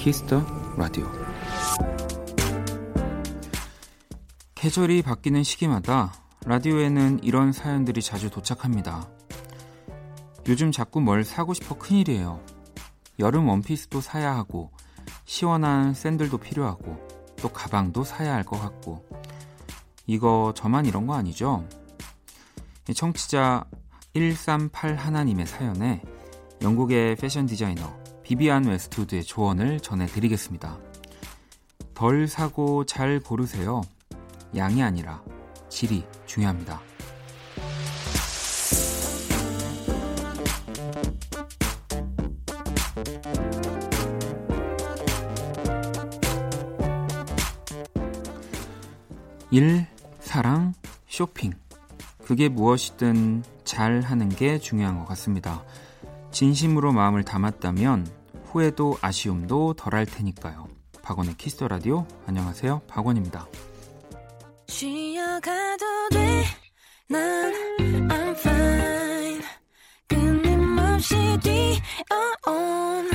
Kiss the Radio 계절이 바뀌는 시기마다 라디오에는 이런 사연들이 자주 도착합니다. 요즘 자꾸 뭘 사고 싶어 큰일이에요. 여름 원피스도 사야 하고 시원한 샌들도 필요하고 또 가방도 사야 할 것 같고 이거 저만 이런 거 아니죠? 청취자 138 하나님의 사연에 영국의 패션 디자이너 비비안 웨스트우드의 조언을 전해드리겠습니다. 덜 사고 잘 고르세요. 양이 아니라 질이 중요합니다. 일, 사랑, 쇼핑. 그게 무엇이든 잘 하는 게 중요한 것 같습니다. 진심으로 마음을 담았다면 후회도 아쉬움도 덜할 테니까요. 박원의 Kiss the Radio 안녕하세요. 박원입니다. 쉬어가도 돼. 난 I'm fine. 끊임없이 뛰어온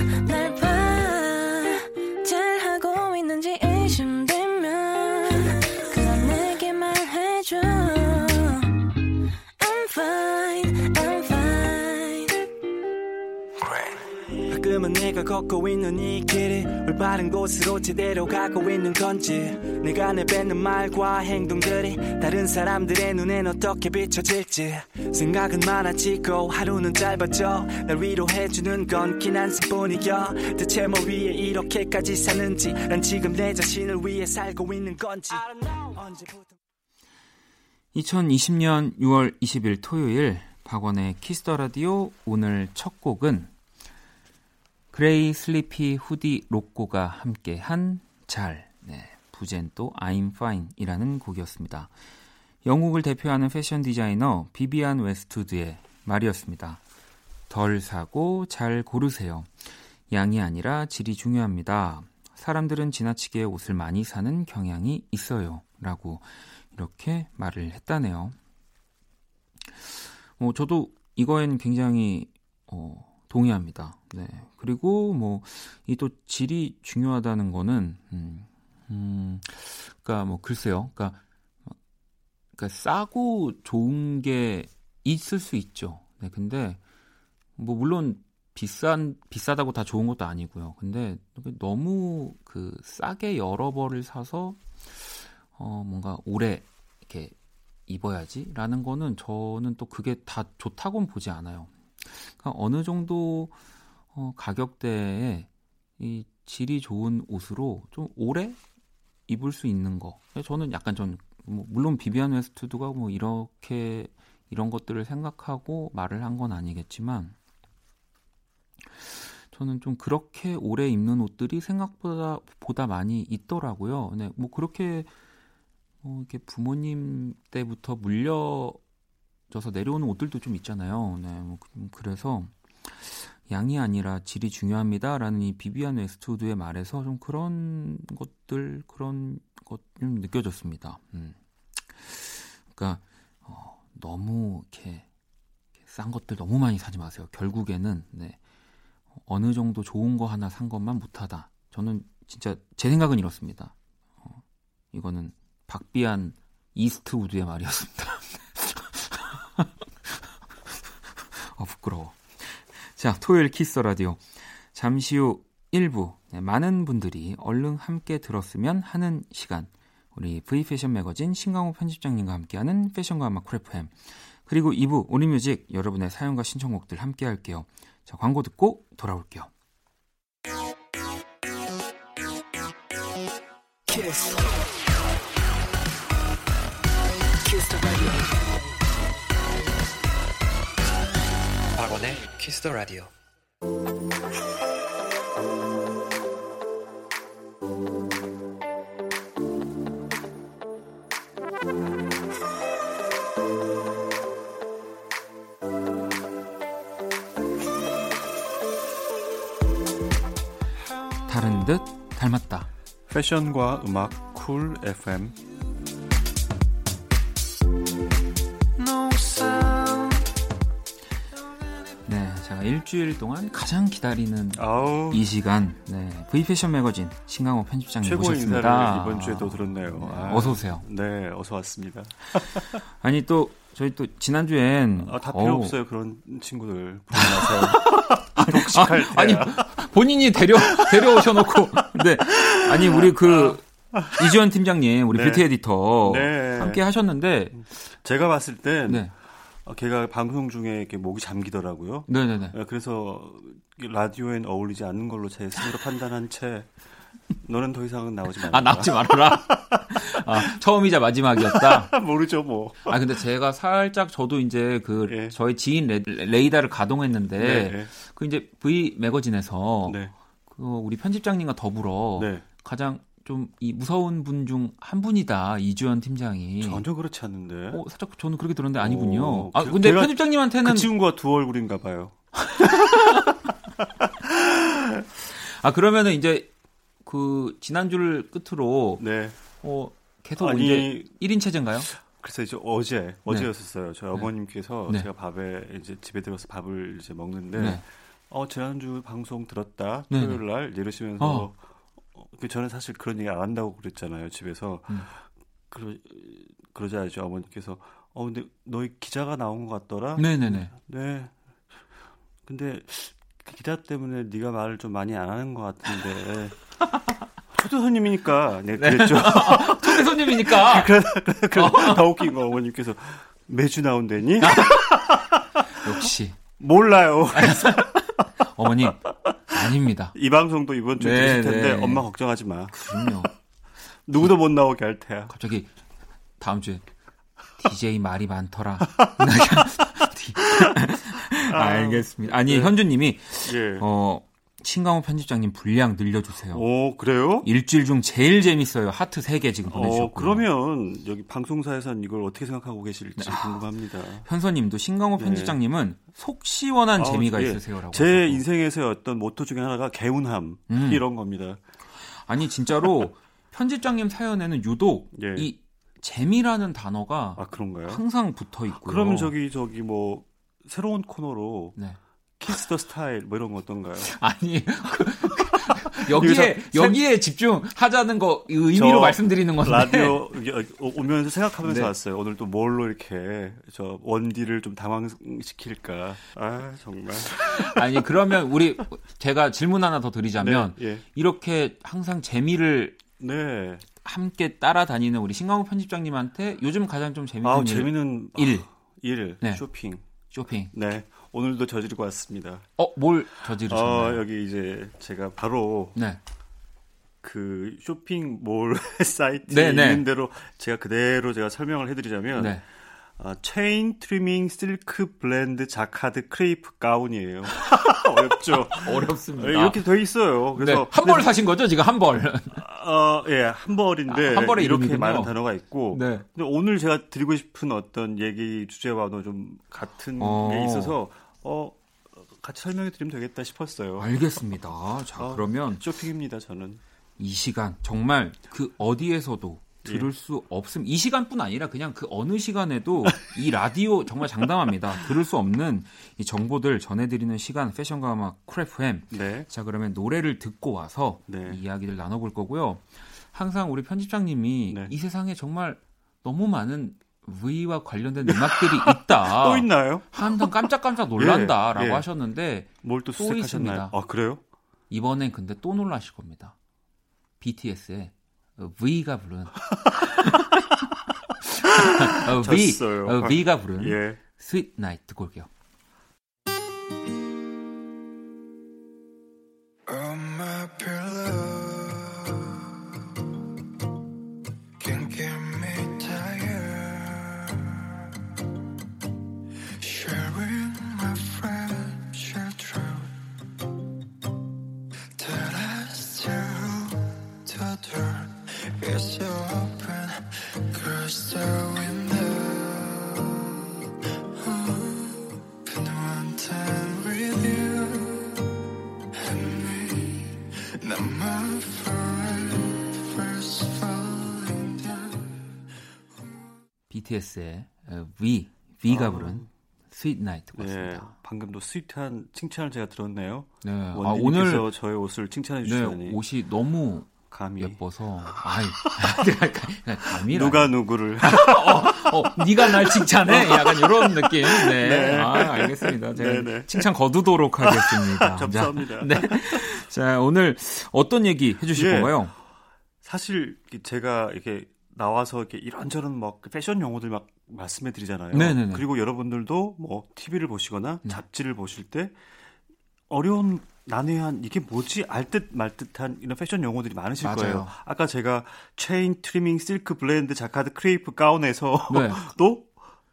내가 걷고 있는 이 길이 올바른 곳으로 제대로 가고 있는 건지 내가 내뱉는 말과 행동들이 다른 사람들의 눈엔 어떻게 비춰질지 생각은 많아지고 하루는 짧아져 날 위로해주는 건 긴 한숨뿐이야 대체 뭘 위해 이렇게까지 사는지 난 지금 내 자신을 위해 살고 있는 건지 2020년 6월 20일 토요일 박원의 Kiss the Radio 오늘 첫 곡은 그레이 슬리피 후디 로꼬가 함께한 잘 네, 부제는 또 I'm Fine이라는 곡이었습니다. 영국을 대표하는 패션 디자이너 비비안 웨스트우드의 말이었습니다. 덜 사고 잘 고르세요. 양이 아니라 질이 중요합니다. 사람들은 지나치게 옷을 많이 사는 경향이 있어요. 라고 이렇게 말을 했다네요. 어, 저도 이거에는 굉장히 어, 동의합니다. 네. 그리고 뭐 이 또 질이 중요하다는 거는 음, 음 그러니까 뭐 글쎄요. 그러니까 그러니까 싸고 좋은 게 있을 수 있죠. 네. 근데 뭐 물론 비싼 비싸다고 다 좋은 것도 아니고요. 근데 너무 그 싸게 여러 벌을 사서 어 뭔가 오래 이렇게 입어야지라는 거는 저는 또 그게 다 좋다고는 보지 않아요. 그러니까 어느 정도 어, 가격대에 이 질이 좋은 옷으로 좀 오래 입을 수 있는 거. 저는 약간 좀 뭐, 물론 비비안 웨스트드가 뭐 이렇게 이런 것들을 생각하고 말을 한 건 아니겠지만 저는 좀 그렇게 오래 입는 옷들이 생각보다 보다 많이 있더라고요. 네, 뭐 그렇게 어, 이렇게 부모님 때부터 물려 져서 내려오는 옷들도 좀 있잖아요. 네, 뭐 그래서 양이 아니라 질이 중요합니다라는 이 비비안 웨스트우드의 말에서 좀 그런 것들 그런 것 좀 느껴졌습니다. 음. 그러니까 어, 너무 이렇게 싼 것들 너무 많이 사지 마세요. 결국에는 네, 어느 정도 좋은 거 하나 산 것만 못하다. 저는 진짜 제 생각은 이렇습니다. 어, 이거는 박비안 이스트우드의 말이었습니다. 어, 부끄러워. 자, 토요일 키스 라디오. 잠시 후 1부. 네, 많은 분들이 얼른 함께 들었으면 하는 시간. 우리 V패션 매거진 신강호 편집장님과 함께하는 패션과 음악 크래프햄. 그리고 2부 우리뮤직 여러분의 사연과 신청곡들 함께 할게요. 자, 광고 듣고 돌아올게요. 키스. 키스 박원의 키스 더 라디오. 다른 듯 닮았다. 패션과 음악 쿨 FM 일주일 동안 가장 기다리는 아우, 이 시간 네, V 패션 매거진 신강호 편집장님 최고 모셨습니다. 인사를 이번 주에 또 들었네요. 네, 아, 어서 오세요. 네, 어서 왔습니다. 아니 또 저희 또 지난주엔 아, 다 필요 어우, 없어요. 그런 친구들 부르면서 독식할 때. 아니 본인이 데려 데려오셔놓고 네 아니 우리 그 이지원 팀장님 우리 네. 뷰티 에디터 네. 함께 하셨는데 제가 봤을 땐네 어, 걔가 방송 중에 이렇게 목이 잠기더라고요. 네네네 예, 그래서 라디오엔 어울리지 않는 걸로 제 스스로 판단한 채 너는 더 이상은 나오지 말라. 아 나오지 말아라 아 처음이자 마지막이었다 모르죠 뭐. 아 근데 제가 살짝 저도 이제 그 예. 저희 지인 레, 레이더를 가동했는데 네, 그 이제 V 매거진에서 네, 그 우리 편집장님과 더불어 네. 가장 좀 이 무서운 분 중 한 분이다 이주연 팀장이 전혀 그렇지 않는데. 어, 살짝 저는 그렇게 들었는데 아니군요. 오, 아 그- 근데 편집장님한테는 그 친구가 두 얼굴인가 봐요. 아 그러면은 이제 그 지난주를 끝으로 네. 어 계속 아니, 이제 1인 체제인가요? 그래서 이제 어제 어제였었어요. 저희 네. 어머님께서 네. 제가 밥에 이제 집에 들어서 밥을 이제 먹는데 네. 어 지난주 방송 들었다 네, 토요일 날 이러시면서 어. 어, 그 저는 사실 그런 얘기 안 한다고 그랬잖아요 집에서 음. 그러 그러자 이제 어머니께서 어 근데 너희 기자가 나온 것 같더라. 네네네. 네. 근데 그 기자 때문에 네가 말을 좀 많이 안 하는 것 같은데 초대 손님이니까 내가 그랬죠. 초대 손님이니까. 그래서 더 웃긴 거 어머님께서 매주 나온다니? 역시 몰라요. 어머님 아닙니다. 이 방송도 이번 주에 네, 들으실 텐데 네. 엄마 걱정하지 마. 그럼요. 누구도 못 나오게 할 테야. 갑자기 다음 주에 DJ 말이 많더라. 알겠습니다. 아니 네. 현주님이 예. 어 신강호 편집장님 분량 늘려주세요. 오 그래요? 일주일 중 제일 재밌어요. 하트 3개 지금 보내주셨고요. 어, 그러면 여기 방송사에선 이걸 어떻게 생각하고 계실지 궁금합니다. 현서님도 신강호 네. 편집장님은 속 시원한 아, 재미가 예. 있으세요라고. 제 하셨고. 인생에서의 어떤 모토 중에 하나가 개운함 음. 이런 겁니다. 아니 진짜로 편집장님 사연에는 유독 예. 이 재미라는 단어가 아 그런가요? 항상 붙어 있고요. 그러면 저기 저기 뭐 새로운 코너로 네. Kiss the Style 뭐 이런 거 어떤가요? 아니 그- 그- 여기에 여기에 집중하자는 거 의미로 저 말씀드리는 건데 라디오 오- 오면서 생각하면서 네. 왔어요. 오늘 또 뭘로 이렇게 저 원디를 좀 당황시킬까? 아 정말. 아니 그러면 우리 제가 질문 하나 더 드리자면 네, 예. 이렇게 항상 재미를 네. 함께 따라다니는 우리 신강호 편집장님한테 요즘 가장 좀 재밌는 아 일, 재미는 일 일 네. 쇼핑. 쇼핑. 네. 오늘도 저지르고 왔습니다. 어뭘 어, 저지르셨나요? 여기 이제 제가 바로 네. 그 쇼핑몰 사이트에 네, 네. 있는 대로 제가 그대로 제가 설명을 해드리자면 네. 아, 체인 트리밍 실크 blend 자카드 크레이프 가운이에요. 어렵죠. 어렵습니다. 이렇게 돼 있어요. 그래서 네. 한벌 사신 거죠 지금 한 벌. 어, 예, 한 벌인데 아, 한 벌의 이렇게 이름이군요. 많은 단어가 있고. 네. 근데 오늘 제가 드리고 싶은 어떤 얘기 주제와도 좀 같은 어. 게 있어서 어 같이 설명해 드리면 되겠다 싶었어요. 알겠습니다. 자 어. 그러면 쇼핑입니다, 저는. 이 시간 정말 그 어디에서도 예. 들을 수 없음. 이 시간뿐 아니라 그냥 그 어느 시간에도 이 라디오 정말 장담합니다. 들을 수 없는 이 정보들 전해드리는 시간 패션과 음악 쿨FM. 네. 자 그러면 노래를 듣고 와서 네. 이 이야기를 나눠볼 거고요. 항상 우리 편집장님이 네. 이 세상에 정말 너무 많은 V와 관련된 음악들이 있다. 또 있나요? 항상 깜짝깜짝 놀란다라고 예, 예. 하셨는데 뭘또또 수색하셨나요? 아, 그래요? 이번엔 근데 또 놀라실 겁니다. BTS의 V가 부른 어, V. 어, V가 부른 예. Sweet Night 듣고 올게요. BTS의 어, V, V가 아. 부른 Sweet Night 네, 같습니다. 방금도 sweet한 칭찬을 제가 들었네요. 네. 아, 오늘 저의 옷을 칭찬해 네, 주시다니 옷이 너무 감히 예뻐서 아이 감이라 누가 누구를 어, 네가 날 칭찬해 약간 이런 느낌 네, 네. 아 알겠습니다 제가 네, 네. 칭찬 거두도록 하겠습니다 접수합니다. 자, 네. 자 오늘 어떤 얘기 해주실 예. 건가요 사실 제가 이렇게 나와서 이렇게 이런저런 막 패션 용어들 막 말씀해 드리잖아요. 네네네. 그리고 여러분들도 뭐 TV를 보시거나 네. 잡지를 보실 때 어려운 난해한 이게 뭐지 알 듯 말 듯한 이런 패션 용어들이 많으실 맞아요. 거예요. 아까 제가 체인 트리밍 실크 blend 자카드 크레이프 가운에서 네. 또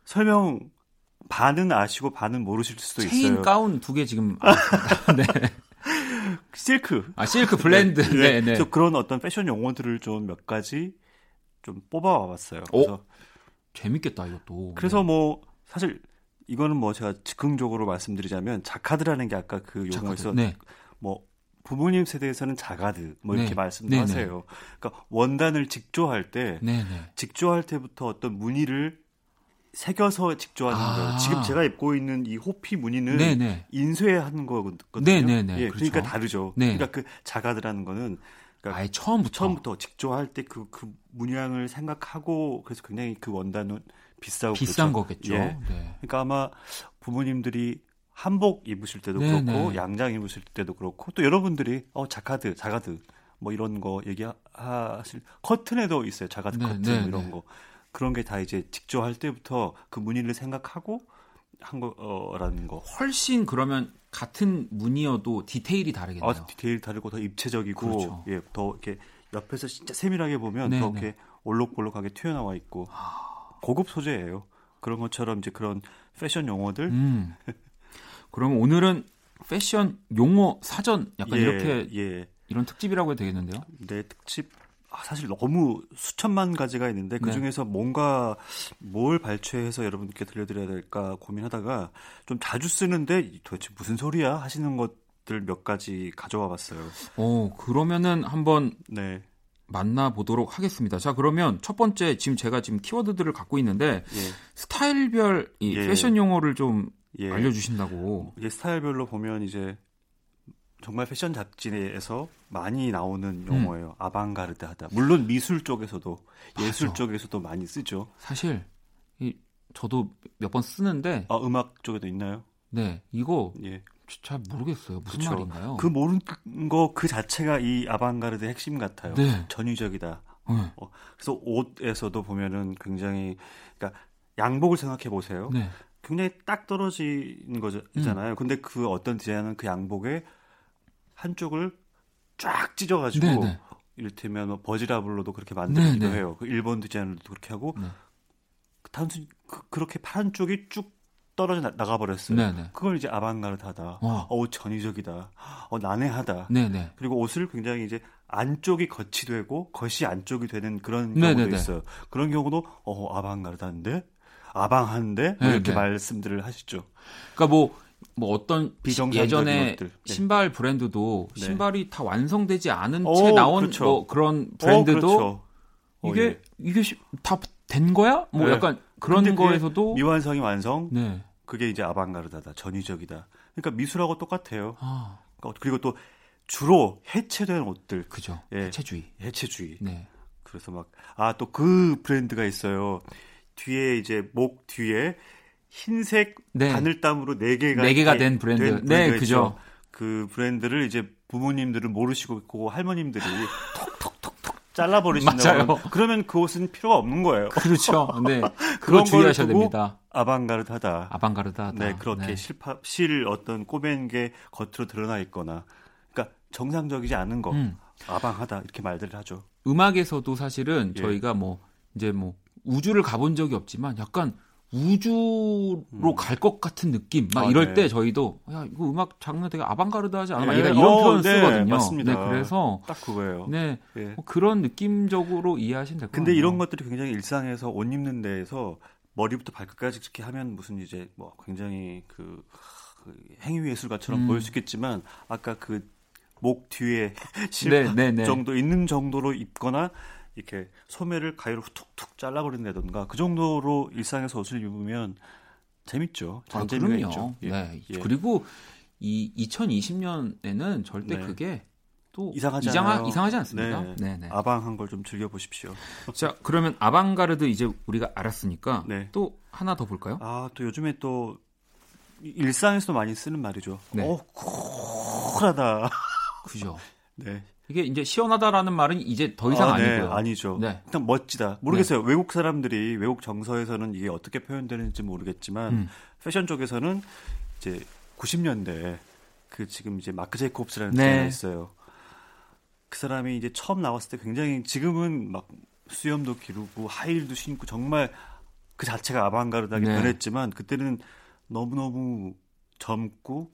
설명 반은 아시고 반은 모르실 수도 체인 있어요. 가운 두 개 지금. 네. 실크 아 실크 blend 네, 네, 네. 그래서 그런 어떤 패션 용어들을 좀 몇 가지 좀 뽑아와봤어요. 오. 그래서 재밌겠다 이것도 그래서 뭐 사실 이거는 뭐 제가 즉흥적으로 말씀드리자면 자카드라는 게 아까 그 네. 용어에서 네. 뭐 부모님 세대에서는 자가드 뭐 이렇게 네. 말씀도 네네. 하세요. 그러니까 원단을 직조할 때 네, 네. 직조할 때부터 어떤 무늬를 새겨서 직조하는 아. 거예요. 지금 제가 입고 있는 이 호피 무늬는 네, 네. 인쇄하는 거거든요. 네네네, 예, 그렇죠. 그러니까 다르죠. 네. 그러니까 그 자가드라는 거는 그러니까 아예 처음부터 처음부터 직조할 때그그 문양을 생각하고 그래서 굉장히 그 원단은 비싸고 비싼 그렇죠. 거겠죠. 예. 네. 그러니까 아마 부모님들이 한복 입으실 때도 네, 그렇고 네. 양장 입으실 때도 그렇고 또 여러분들이 어 자카드 자가드 뭐 이런 거 얘기하실 커튼에도 있어요 자가드 네, 커튼 네, 뭐 이런 네. 거 그런 게 다 이제 직조할 때부터 그 무늬를 생각하고 한 거라는 거. 훨씬 그러면 같은 무늬여도 디테일이 다르겠네요. 아, 디테일 다르고 더 입체적이고 그렇죠. 예, 더 이렇게 옆에서 진짜 세밀하게 보면 네, 더 네. 이렇게 올록볼록하게 튀어나와 있고 고급 소재예요. 그런 것처럼 이제 그런 패션 용어들 음. 그럼 오늘은 패션 용어 사전 약간 예, 이렇게 예. 이런 특집이라고 해도 되겠는데요? 내 특집 아, 사실 너무 수천만 가지가 있는데 그 네. 중에서 뭔가 뭘 발췌해서 여러분께 들려드려야 될까 고민하다가 좀 자주 쓰는데 도대체 무슨 소리야 하시는 것들 몇 가지 가져와 봤어요. 어, 그러면은 한번 네, 만나보도록 하겠습니다. 자, 그러면 첫 번째 지금 제가 지금 키워드들을 갖고 있는데 예, 스타일별 이 예. 패션 용어를 좀 예. 알려주신다고. 스타일별로 보면 이제 정말 패션 잡지에서 많이 나오는 용어예요. 아방가르드하다. 물론 미술 쪽에서도 예술 맞아. 쪽에서도 많이 쓰죠. 사실 이 저도 몇 번 쓰는데 아, 음악 쪽에도 있나요? 네 이거 예. 잘 모르겠어요. 무슨 그쵸. 말인가요? 그 모르는 거 그 자체가 이 아방가르드의 핵심 같아요. 네. 전위적이다. 네. 어, 그래서 옷에서도 보면은 굉장히 그러니까 양복을 생각해 보세요. 네. 굉장히 딱 떨어지는 거잖아요. 근데 그 어떤 디자인은 그 양복의 한쪽을 쫙 찢어가지고 네, 네. 이를테면 뭐 버지라블로도 그렇게 만들기도 네, 네. 해요. 그 일본 디자이너도 그렇게 하고 네. 단순 그, 그렇게 파란 쪽이 쭉 떨어져 나, 나가버렸어요. 네, 네. 그걸 이제 아방가르드하다. 어. 어우 전위적이다. 어 난해하다. 네, 네. 그리고 옷을 굉장히 이제 안쪽이 겉이 되고 겉이 안쪽이 되는 그런 네, 경우도 네, 네. 있어요. 그런 경우도 어 아방가르다인데 아방한데 뭐 네, 이렇게 네. 말씀들을 하시죠. 그러니까 뭐, 뭐 어떤 예전에. 네. 신발 브랜드도 네. 신발이 다 완성되지 않은 오, 채 나온 그렇죠. 뭐 그런 브랜드도 어, 그렇죠. 어, 이게 예. 이게 다 된 거야? 뭐 네. 약간 그런 거에서도 미완성이 완성 네. 그게 이제 아방가르다다 전위적이다. 그러니까 미술하고 똑같아요. 아, 그러니까 그리고 또 주로 해체된 옷들 그죠. 예. 체주의. 해체주의. 네. 그래서 막 아 또 그 브랜드가 있어요. 뒤에 이제 목 뒤에 흰색 네. 바늘땀으로 네 개가 네 개가 된 브랜드. 네, 브랜드가 그죠. 있죠. 그 브랜드를 이제 부모님들은 모르시고 있고 할머님들이 톡톡톡톡 잘라버리신다고. 맞아요. 그러면 그 옷은 필요가 없는 거예요. 그렇죠. 네. 그거 주의하셔야 됩니다. 아방가르드하다. 아방가르드하다. 네, 그렇게 네. 실파, 실 어떤 꼬맨 게 겉으로 드러나 있거나, 그러니까 정상적이지 않은 거, 음. 아방하다 이렇게 말들을 하죠. 음악에서도 사실은 예. 저희가 뭐 이제 뭐 우주를 가본 적이 없지만 약간 우주로 음. 갈것 같은 느낌 막 아, 이럴 네. 때 저희도 야 이거 음악 장르 되게 아방가르드 하지 않아? 막 예. 이런 이런 어, 표현 네, 쓰거든요. 맞습니다. 네, 그래서 딱 그거예요. 네 예. 뭐 그런 느낌적으로 이해하시면 될 것 같아요. 근데 이런 것들이 굉장히 일상에서 옷 입는 데에서 머리부터 발끝까지 이렇게 하면 무슨 이제 뭐 굉장히 그, 그 행위 예술가처럼 음. 보일 수 있겠지만 아까 그 목 뒤에 실 네, 네, 네. 정도 있는 정도로 입거나 이렇게 소매를 가위로 툭툭 잘라버린다던가 그 정도로 일상에서 옷을 입으면 재밌죠. 아, 잔재미가 그럼요. 있죠. 예. 네. 예. 그리고 이 2020년에는 절대 네. 그게 또 이상하지 이상하. 이상하지 않습니다. 네. 네, 네. 아방한 걸 좀 즐겨 보십시오. 자, 그러면 아방가르드 이제 우리가 알았으니까 네. 또 하나 더 볼까요? 아, 또 요즘에 또 일상에서도 많이 쓰는 말이죠. 네. 어, 쿨하다. 그죠. 네. 이게 이제 시원하다라는 말은 이제 더 이상 아, 네, 아니고요. 아니죠. 네. 일단 멋지다. 모르겠어요. 외국 사람들이 외국 정서에서는 이게 어떻게 표현되는지 모르겠지만 음. 패션 쪽에서는 이제 90년대 그 지금 이제 마크 제이콥스라는 네. 디자이너가 있어요. 그 사람이 이제 처음 나왔을 때 굉장히 지금은 막 수염도 기르고 하이힐도 신고 정말 그 자체가 아방가르다게 네. 변했지만 그때는 너무너무 젊고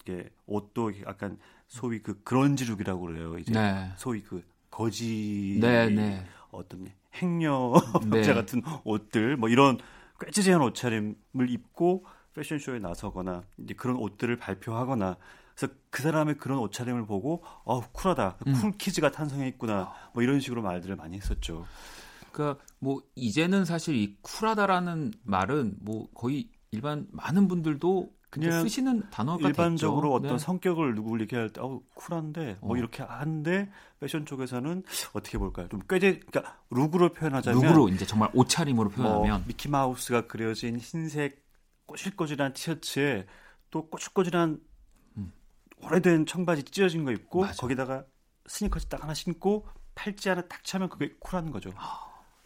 이게 옷도 약간 소위 그 그런지룩이라고 그래요. 이제 네. 소위 그 거지 네, 네. 어떤 행녀 네. 자 같은 옷들 뭐 이런 꾀죄죄한 옷차림을 입고 패션쇼에 나서거나 이제 그런 옷들을 발표하거나 그래서 그 사람의 그런 옷차림을 보고 어우 쿨하다 음. cool kids가 탄생했구나 뭐 이런 식으로 말들을 많이 했었죠. 그러니까 뭐 이제는 사실 이 쿨하다라는 말은 뭐 거의 일반 많은 분들도 그냥 쓰시는 단어가 일반적으로 됐죠. 어떤 네. 성격을 누구 얘기할 때 어우 쿨한데 뭐 어. 이렇게 하는데 패션 쪽에서는 어떻게 볼까요? 좀 꾀제 그러니까 look으로 표현하자면 look으로 이제 정말 옷차림으로 뭐 표현하면 미키 마우스가 그려진 흰색 꼬실꼬실한 티셔츠에 또 꼬실꼬실한 음. 오래된 청바지 찢어진 거 입고 맞아. 거기다가 스니커즈 딱 하나 신고 팔찌 하나 딱 차면 그게 쿨한 거죠.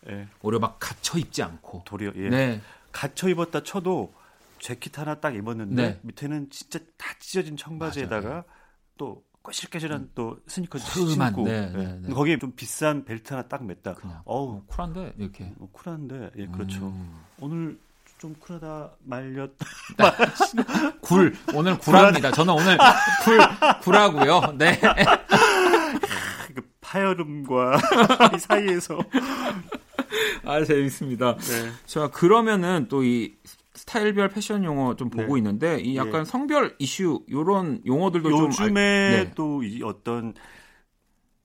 예, 오히려 막 갖춰 입지 않고. 도리어 예. 네. 갖춰 입었다 쳐도 재킷 하나 딱 입었는데 네. 밑에는 진짜 다 찢어진 청바지에다가 또 꼬실꼬실한 또 스니커즈 푸름한, 신고 네, 예. 네, 네. 거기에 좀 비싼 벨트 하나 딱 맸다. 그냥 어우 어, 쿨한데 이렇게. 뭐 쿨한데 예 그렇죠. 음. 오늘 좀 쿨하다 말렸다. 굴 오늘 굴합니다. 저는 오늘 굴 굴하고요. 네. 그 파열음과 이 사이에서 아 재밌습니다. 네. 자 그러면은 또 이 스타일별 패션 용어 좀 보고 네. 있는데 이 약간 예. 성별 이슈 요런 용어들도 좀 요즘에 알- 네. 또이 어떤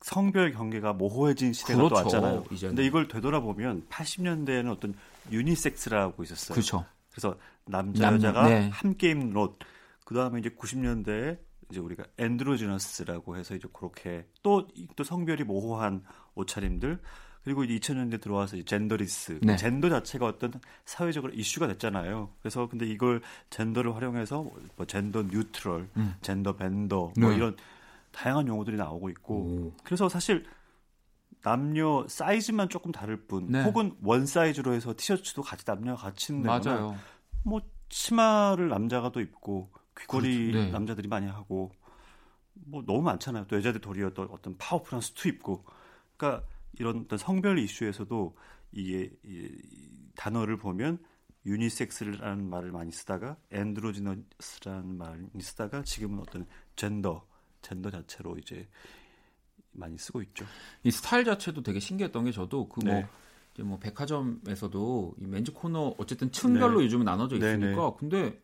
성별 경계가 모호해진 시대가 또 그렇죠, 왔잖아요. 이제는. 근데 이걸 되돌아보면 80년대에는 어떤 유니섹스라고 있었어요. 그렇죠. 그래서 남자 남녀, 여자가 네. 함께 입는 옷. 그다음에 이제 90년대에 이제 우리가 androgynous라고 해서 이제 그렇게 또또 성별이 모호한 옷차림들 그리고 이제 2000년대 들어와서 이제 genderless 네. 젠더 자체가 어떤 사회적으로 이슈가 됐잖아요. 그래서 근데 이걸 젠더를 활용해서 뭐 gender neutral, 음. gender bender 뭐 네. 이런 다양한 용어들이 나오고 있고 오. 그래서 사실 남녀 사이즈만 조금 다를 뿐 네. 혹은 one size로 해서 티셔츠도 같이 남녀가 같이 입는. 뭐 치마를 남자가 또 입고 귀걸이 그렇죠. 네. 남자들이 많이 하고 뭐 너무 많잖아요. 또 여자들 도리어 또 어떤 powerful한 수트 입고 그러니까 이런 어떤 성별 이슈에서도 이게 이 단어를 보면 유니섹스라는 말을 많이 쓰다가 androgynous라는 말을 쓰다가 지금은 어떤 젠더 젠더 자체로 이제 많이 쓰고 있죠. 이 스타일 자체도 되게 신기했던 게 저도 그뭐 네. 뭐 백화점에서도 이 men's 코너 어쨌든 층별로 네. 요즘은 나눠져 네, 있으니까 근데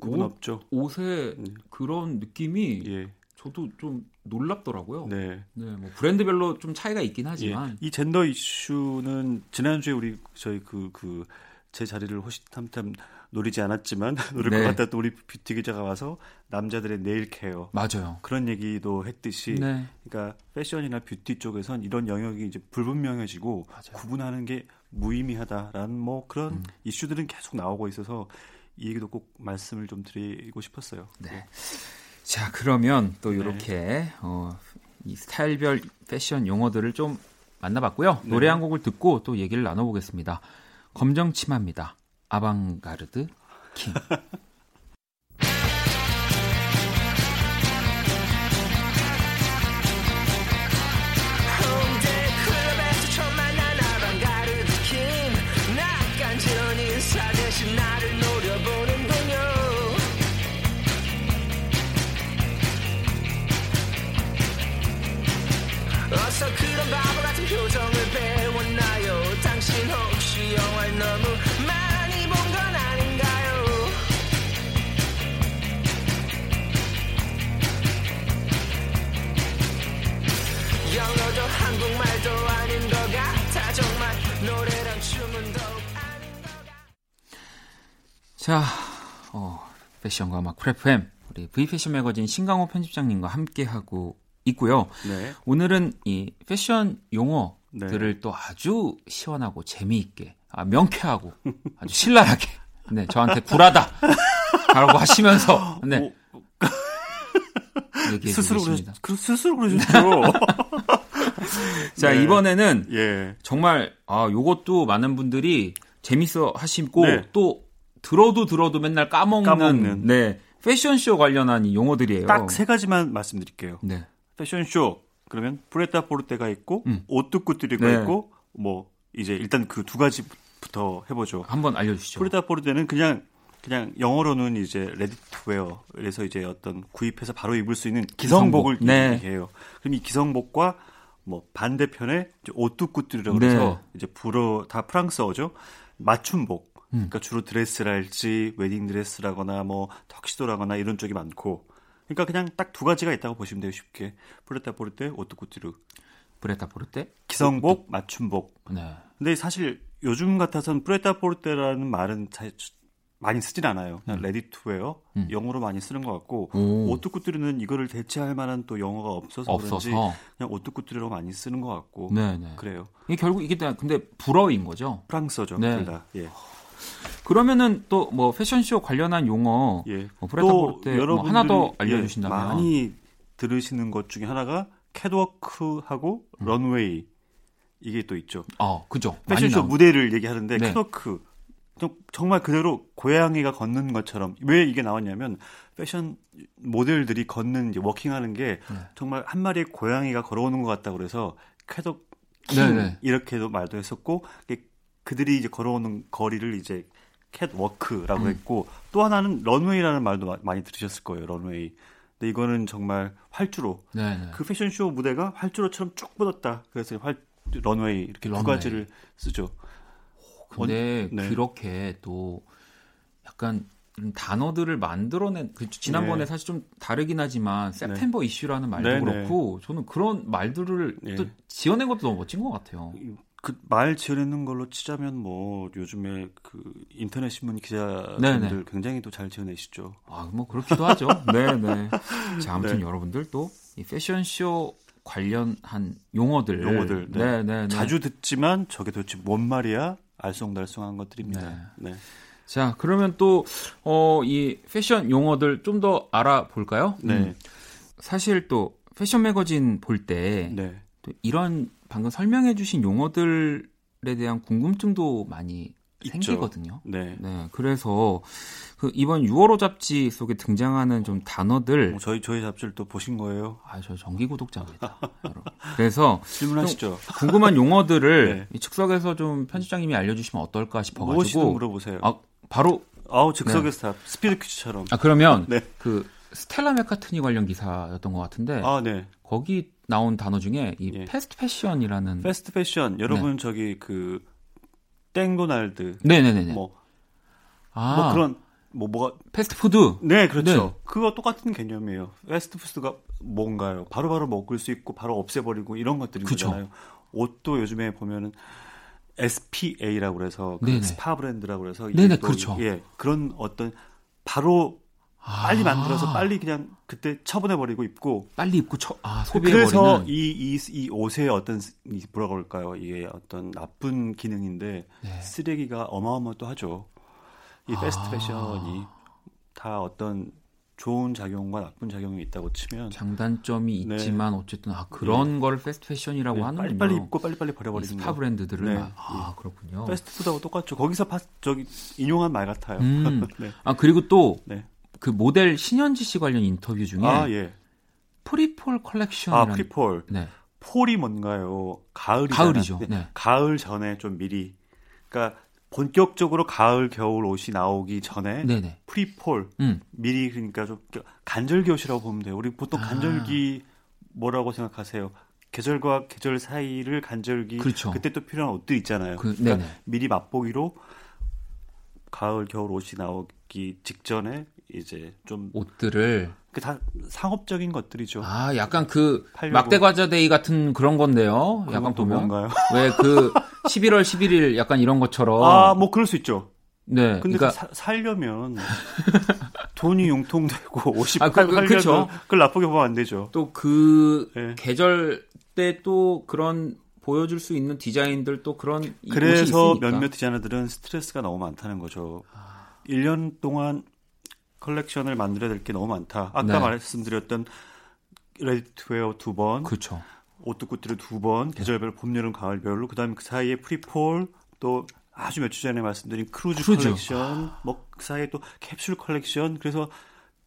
구분 옷, 없죠. 옷의 네. 그런 느낌이 예. 저도 좀 놀랍더라고요. 네. 네. 뭐 브랜드별로 좀 차이가 있긴 예. 하지만 이 젠더 이슈는 지난주에 우리 저희 그 그 제 자리를 호시탐탐 노리지 않았지만 노릴 네. 것 같다 또 우리 뷰티 기자가 와서 남자들의 nail care 맞아요. 그런 얘기도 했듯이 네. 그러니까 패션이나 뷰티 쪽에선 이런 영역이 이제 불분명해지고 맞아요. 구분하는 게 무의미하다라는 뭐 그런 음. 이슈들은 계속 나오고 있어서 이 얘기도 꼭 말씀을 좀 드리고 싶었어요. 네. 자, 그러면 또 네. 이렇게 어, 이 스타일별 패션 용어들을 좀 만나봤고요. 네. 노래 한 곡을 듣고 또 얘기를 나눠보겠습니다. 검정 치마입니다. 아방가르드 킹. 자, 어, 패션과 막 프레프엠 우리 V 패션 매거진 신강호 편집장님과 함께 하고 있고요. 네. 오늘은 이 패션 용어들을 네. 또 아주 시원하고 재미있게, 아, 명쾌하고 아주 신랄하게, 네, 저한테 불하다. 라고 하시면서, 네, 스스로 주겠습니다. 그러, 그, 스스로 그러셨죠. 자, 네. 이번에는 예. 정말, 아, 요것도 많은 분들이 재밌어 하시고, 네. 또 들어도 들어도 맨날 까먹는, 까먹는. 네, 패션쇼 관련한 이 용어들이에요. 딱 세 가지만 말씀드릴게요. 네. 패션쇼 그러면 prêt-à-porter가 있고 음. haute couture가 네. 있고 뭐 이제 일단 그 두 가지부터 해보죠. 한번 알려주시죠. prêt-à-porter는 그냥 그냥 영어로는 이제 ready-to-wear 그래서 이제 어떤 구입해서 바로 입을 수 있는 기성복을 기성복. 네. 얘기해요. 그럼 이 기성복과 뭐 반대편에 haute couture라고 네. 해서 이제 불어 다 프랑스어죠. 맞춤복. 음. 그러니까 주로 드레스랄지 웨딩 드레스라거나 뭐 턱시도라거나 이런 쪽이 많고. 그러니까 그냥 딱 두 가지가 있다고 보시면 돼요 쉽게. prêt-à-porter, haute couture. prêt-à-porter? 기성복, 맞춤복. 네. 근데 사실 요즘 같아서는 prêt-à-porter라는 말은 잘 많이 쓰진 않아요. 그냥 ready-to-wear 음. 영어로 많이 쓰는 것 같고 오. haute couture는 이거를 대체할 만한 또 영어가 없어서, 그런지 없어서. 그냥 haute couture로 많이 쓰는 것 같고 네네. 그래요. 이게 결국 이게 다 근데 불어인 거죠. 프랑스어죠. 네. 둘 다. 예. 그러면은 또 뭐 패션쇼 관련한 용어 예. 뭐 prêt-à-porter 뭐 하나 더 예, 알려주신다면 많이 들으시는 것 중에 하나가 캣워크하고 음. 런웨이 이게 또 있죠. 어 그죠. 패션쇼 무대를 얘기하는데 네. catwalk 좀- 정말 그대로 고양이가 걷는 것처럼 왜 이게 나왔냐면 패션 모델들이 걷는 이제 워킹하는 게 네. 정말 한 마리의 고양이가 걸어오는 것 같다 그래서 catwalking 네네. 이렇게도 말도 했었고 그들이 이제 걸어오는 거리를 이제 catwalk라고 음. 했고 또 하나는 runway라는 말도 마- 많이 들으셨을 거예요 런웨이 근데 이거는 정말 활주로 네네. 그 패션쇼 무대가 활주로처럼 쭉 뻗었다 그래서 활 런웨이 이렇게 런웨이. 두 가지를 쓰죠 근데 네. 그렇게 또 약간 단어들을 만들어낸 그 지난번에 네. 사실 좀 다르긴 하지만 September issue라는 말도 네, 네. 그렇고 저는 그런 말들을 네. 또 지어낸 것도 너무 멋진 것 같아요. 그말 지어내는 걸로 치자면 뭐 요즘에 그 인터넷 신문 기자분들 네네. 굉장히 또 잘 지어내시죠 아, 뭐 그렇기도 하죠. 네, 네. 자, 아무튼 네. 여러분들 또 이 패션쇼 관련한 용어들, 용어들, 네. 네, 네, 네. 자주 듣지만 저게 도대체 뭔 말이야 알쏭달쏭한 것들입니다 네. 자, 그러면 또, 어, 이 패션 용어들 좀 더 알아볼까요? 네. 음, 사실 또 패션 매거진 볼때 네. 또 이런 방금 설명해 주신 용어들에 대한 궁금증도 많이 있죠. 생기거든요. 네. 네, 그래서 그 이번 6월호 잡지 속에 등장하는 좀 단어들, 뭐 저희 저희 잡지를 또 보신 거예요? 아, 저 정기 구독자입니다. 그래서 질문하시죠. 궁금한 용어들을 네. 이 즉석에서 좀 편집장님이 알려 주시면 어떨까 무엇이든 싶어 가지고 물어보세요. 아 바로 아우 즉석의 stop 스피드 퀴즈처럼. 아 그러면 네. 그 스텔라 맥카트니 관련 기사였던 것 같은데 아 네. 거기 나온 단어 중에 이 예. fast fashion이라는 fast fashion 여러분 저기 그 땡도날드 네네네네 뭐, 아 뭐 그런 뭐 뭐가 패스트푸드 네 그렇죠. 네. 그거 똑같은 개념이에요. 패스트푸드가 뭔가요? 바로바로 먹을 수 있고 바로 없애버리고 이런 것들인 그쵸. 거잖아요. 옷도 요즘에 보면은 SPA라고 그래서 그. 스파 브랜드라고 그래서 네네, 또 그렇죠. 예 그런 어떤 바로 빨리 아, 만들어서 빨리 그냥 그때 처분해버리고 입고 빨리 입고 처, 아 그래서 소비해버리는 이, 이, 이 옷의 어떤 뭐라고 할까요? 이게 어떤 나쁜 기능인데 네. 쓰레기가 어마어마또 하죠. 이 아. fast fashion이 다 어떤 좋은 작용과 나쁜 작용이 있다고 치면 장단점이 네. 있지만 어쨌든 아 그런 거를 fast fashion이라고 네, 하는군요. 빨리빨리 입고 빨리빨리 이 버려버리는 거. 브랜드들을 네. 막- 아 그렇군요. 패스트푸드하고 똑같죠. 거기서 파, 저기 인용한 말 같아요. 음. 네. 아 그리고 또 그 네. 모델 신현지 씨 관련 인터뷰 중에 아 예. pre-fall 아 컬렉션이라는 pre-fall. 네. fall이 뭔가요? 가을이잖아요. 가을이죠. 네. 가을 전에 좀 미리. 그러니까 본격적으로 가을 겨울 옷이 나오기 전에 네네. pre-fall 음. 미리 그러니까 좀 간절기 옷이라고 보면 돼요. 우리 보통 아. 간절기 뭐라고 생각하세요? 계절과 계절 사이를 간절기 그렇죠. 때또 필요한 옷들 있잖아요. 그, 그러니까 네네. 미리 맛보기로 가을 겨울 옷이 나오기 직전에 이제 좀 옷들을 그다 상업적인 것들이죠. 아 약간 그 팔려고. 막대 과자 day 같은 그런 건데요. 약간 또 보면? 왜 그 11월 11일 약간 이런 것처럼 아, 뭐 그럴 수 있죠. 네. 근데 그러니까 사, 살려면 돈이 융통되고 58 아, 그- 그- 그쵸. 그걸 나쁘게 보면 안 되죠. 또그 예. 계절 때 또 그런 보여줄 수 있는 디자인들 또 그런 그래서 있으니까. 몇몇 디자이너들은 스트레스가 너무 많다는 거죠. 아. 1년 동안 컬렉션을 만들어야 될 게 너무 많다. 아까 네. 말씀드렸던 ready-to-wear 두 번, 그렇죠. haute couture를 두 번, 계절별로 봄, 여름, 가을별로, 그다음에 그 사이에 pre-fall, 또 아주 몇주 전에 말씀드린 크루즈, 크루즈. 컬렉션, 뭐 그 사이에 또 캡슐 컬렉션. 그래서